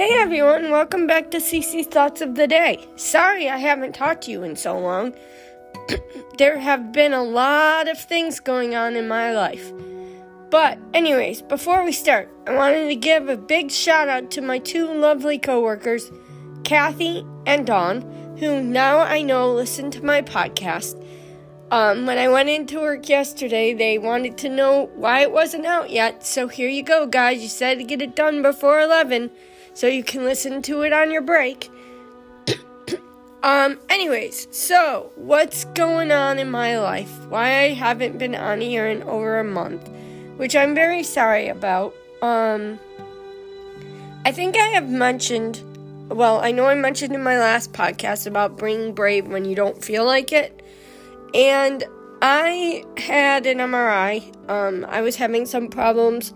Hey everyone, welcome back to CC's Thoughts of the Day. Sorry I haven't talked to you in so long. there have been a lot of things going on in my life. But, anyways, before we start, I wanted to give a big shout out to my two lovely coworkers, Kathy and Dawn, who now I know listen to my podcast. Um, when I went into work yesterday, they wanted to know why it wasn't out yet. So here you go, guys. You said to get it done before 11 so you can listen to it on your break. um, anyways, so what's going on in my life? Why I haven't been on here in over a month, which I'm very sorry about. Um, I think I have mentioned, well, I know I mentioned in my last podcast about being brave when you don't feel like it. And I had an MRI. Um, I was having some problems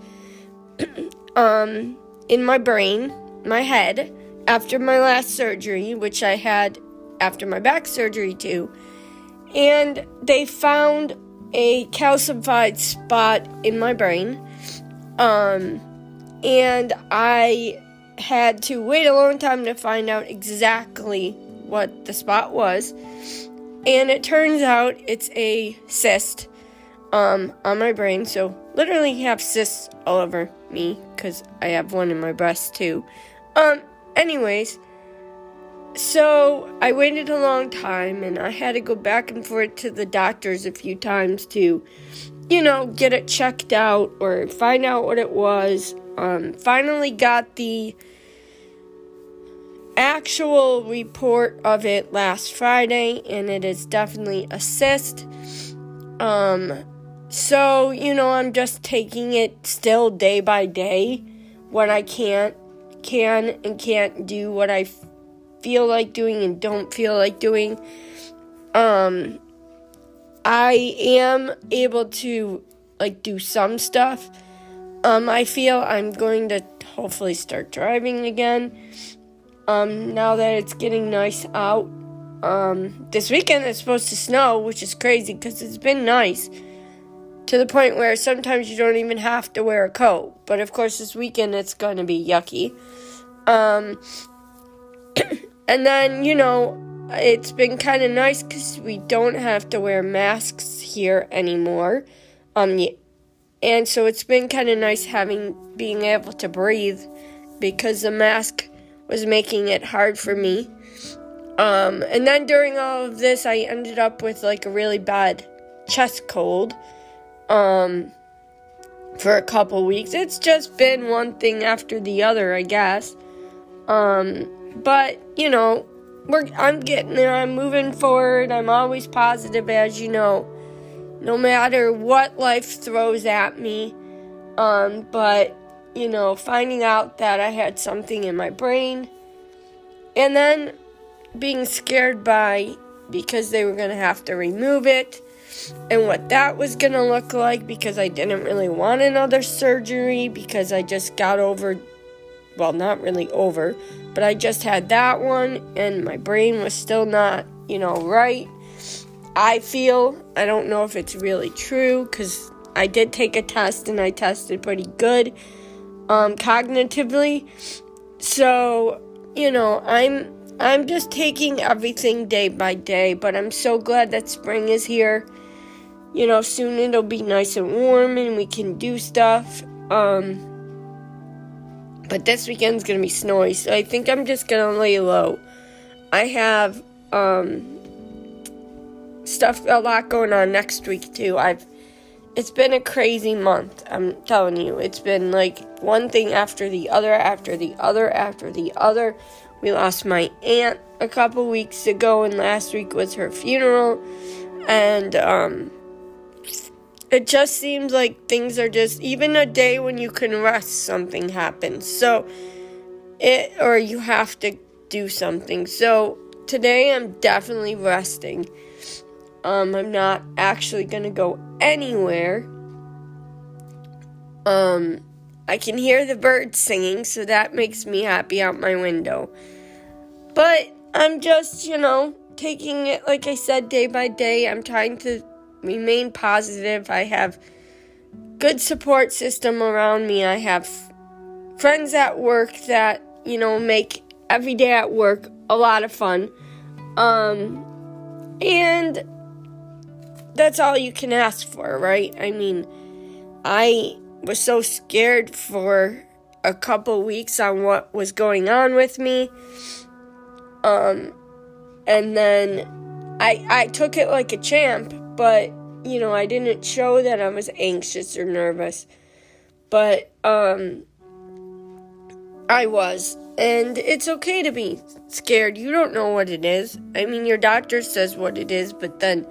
um, in my brain, my head, after my last surgery, which I had after my back surgery too. And they found a calcified spot in my brain. Um, and I had to wait a long time to find out exactly what the spot was. And it turns out it's a cyst um, on my brain. So, literally have cysts all over me because I have one in my breast too. Um, anyways, so I waited a long time and I had to go back and forth to the doctors a few times to, you know, get it checked out or find out what it was. Um, finally got the actual report of it last Friday, and it is definitely a cyst. Um, so you know, I'm just taking it still day by day. when I can't, can and can't do, what I feel like doing and don't feel like doing. Um, I am able to like do some stuff. Um, I feel I'm going to hopefully start driving again. Um, now that it's getting nice out. Um, this weekend it's supposed to snow, which is crazy because it's been nice to the point where sometimes you don't even have to wear a coat. But of course, this weekend it's going to be yucky. Um, and then, you know, it's been kind of nice because we don't have to wear masks here anymore. Um, and so it's been kind of nice having being able to breathe because the mask was making it hard for me. Um, and then during all of this, I ended up with like a really bad chest cold um, for a couple weeks. It's just been one thing after the other, I guess. Um, but you know, we're I'm getting there. I'm moving forward. I'm always positive, as you know, no matter what life throws at me. Um, but you know, finding out that I had something in my brain, and then being scared by because they were going to have to remove it and what that was going to look like because I didn't really want another surgery because I just got over well, not really over, but I just had that one and my brain was still not, you know, right. I feel, I don't know if it's really true cuz I did take a test and I tested pretty good um, cognitively. So, you know, I'm I'm just taking everything day by day, but I'm so glad that spring is here. You know, soon it'll be nice and warm and we can do stuff. Um but this weekend's gonna be snowy, so I think I'm just gonna lay low. I have um stuff a lot going on next week too. I've it's been a crazy month. I'm telling you. It's been like one thing after the other, after the other, after the other. We lost my aunt a couple weeks ago, and last week was her funeral. And, um, it just seems like things are just, even a day when you can rest, something happens. So, it, or you have to do something. So, today I'm definitely resting. Um, I'm not actually gonna go anywhere. Um, I can hear the birds singing, so that makes me happy out my window. But I'm just, you know, taking it, like I said, day by day. I'm trying to remain positive. I have good support system around me. I have friends at work that you know, make every day at work a lot of fun. Um, and that's all you can ask for, right? I mean, I was so scared for a couple weeks on what was going on with me. Um, and then I I took it like a champ, but you know, I didn't show that I was anxious or nervous. But um I was. And it's okay to be scared. You don't know what it is. I mean, your doctor says what it is, but then,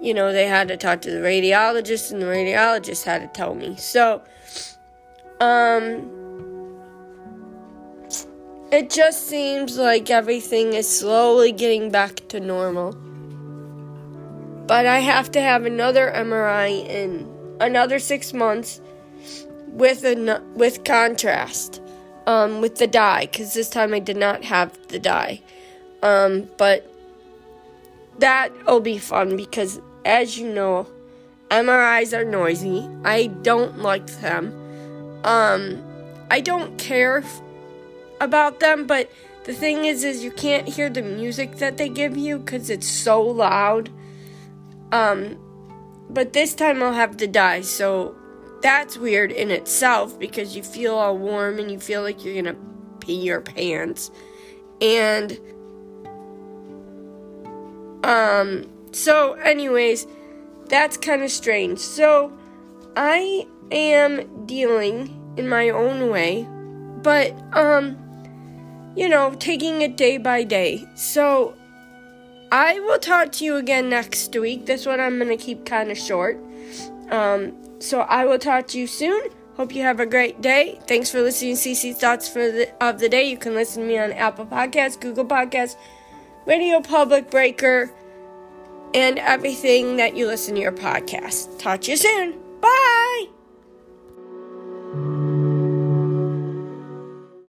you know, they had to talk to the radiologist, and the radiologist had to tell me. So, um, it just seems like everything is slowly getting back to normal. But I have to have another MRI in another six months with a with contrast um, with the dye because this time I did not have the dye. Um, but that'll be fun because, as you know, MRIs are noisy. I don't like them. Um, I don't care f- about them, but the thing is, is you can't hear the music that they give you because it's so loud. Um, but this time I'll have to dye, so that's weird in itself because you feel all warm and you feel like you're gonna pee your pants. And um so anyways, that's kind of strange. So I am dealing in my own way, but um you know, taking it day by day. So I will talk to you again next week. This one I'm going to keep kind of short. Um so I will talk to you soon. Hope you have a great day. Thanks for listening to CC's Thoughts for the, of the Day. You can listen to me on Apple Podcasts, Google Podcasts, Radio Public Breaker, and everything that you listen to your podcast. Talk to you soon. Bye.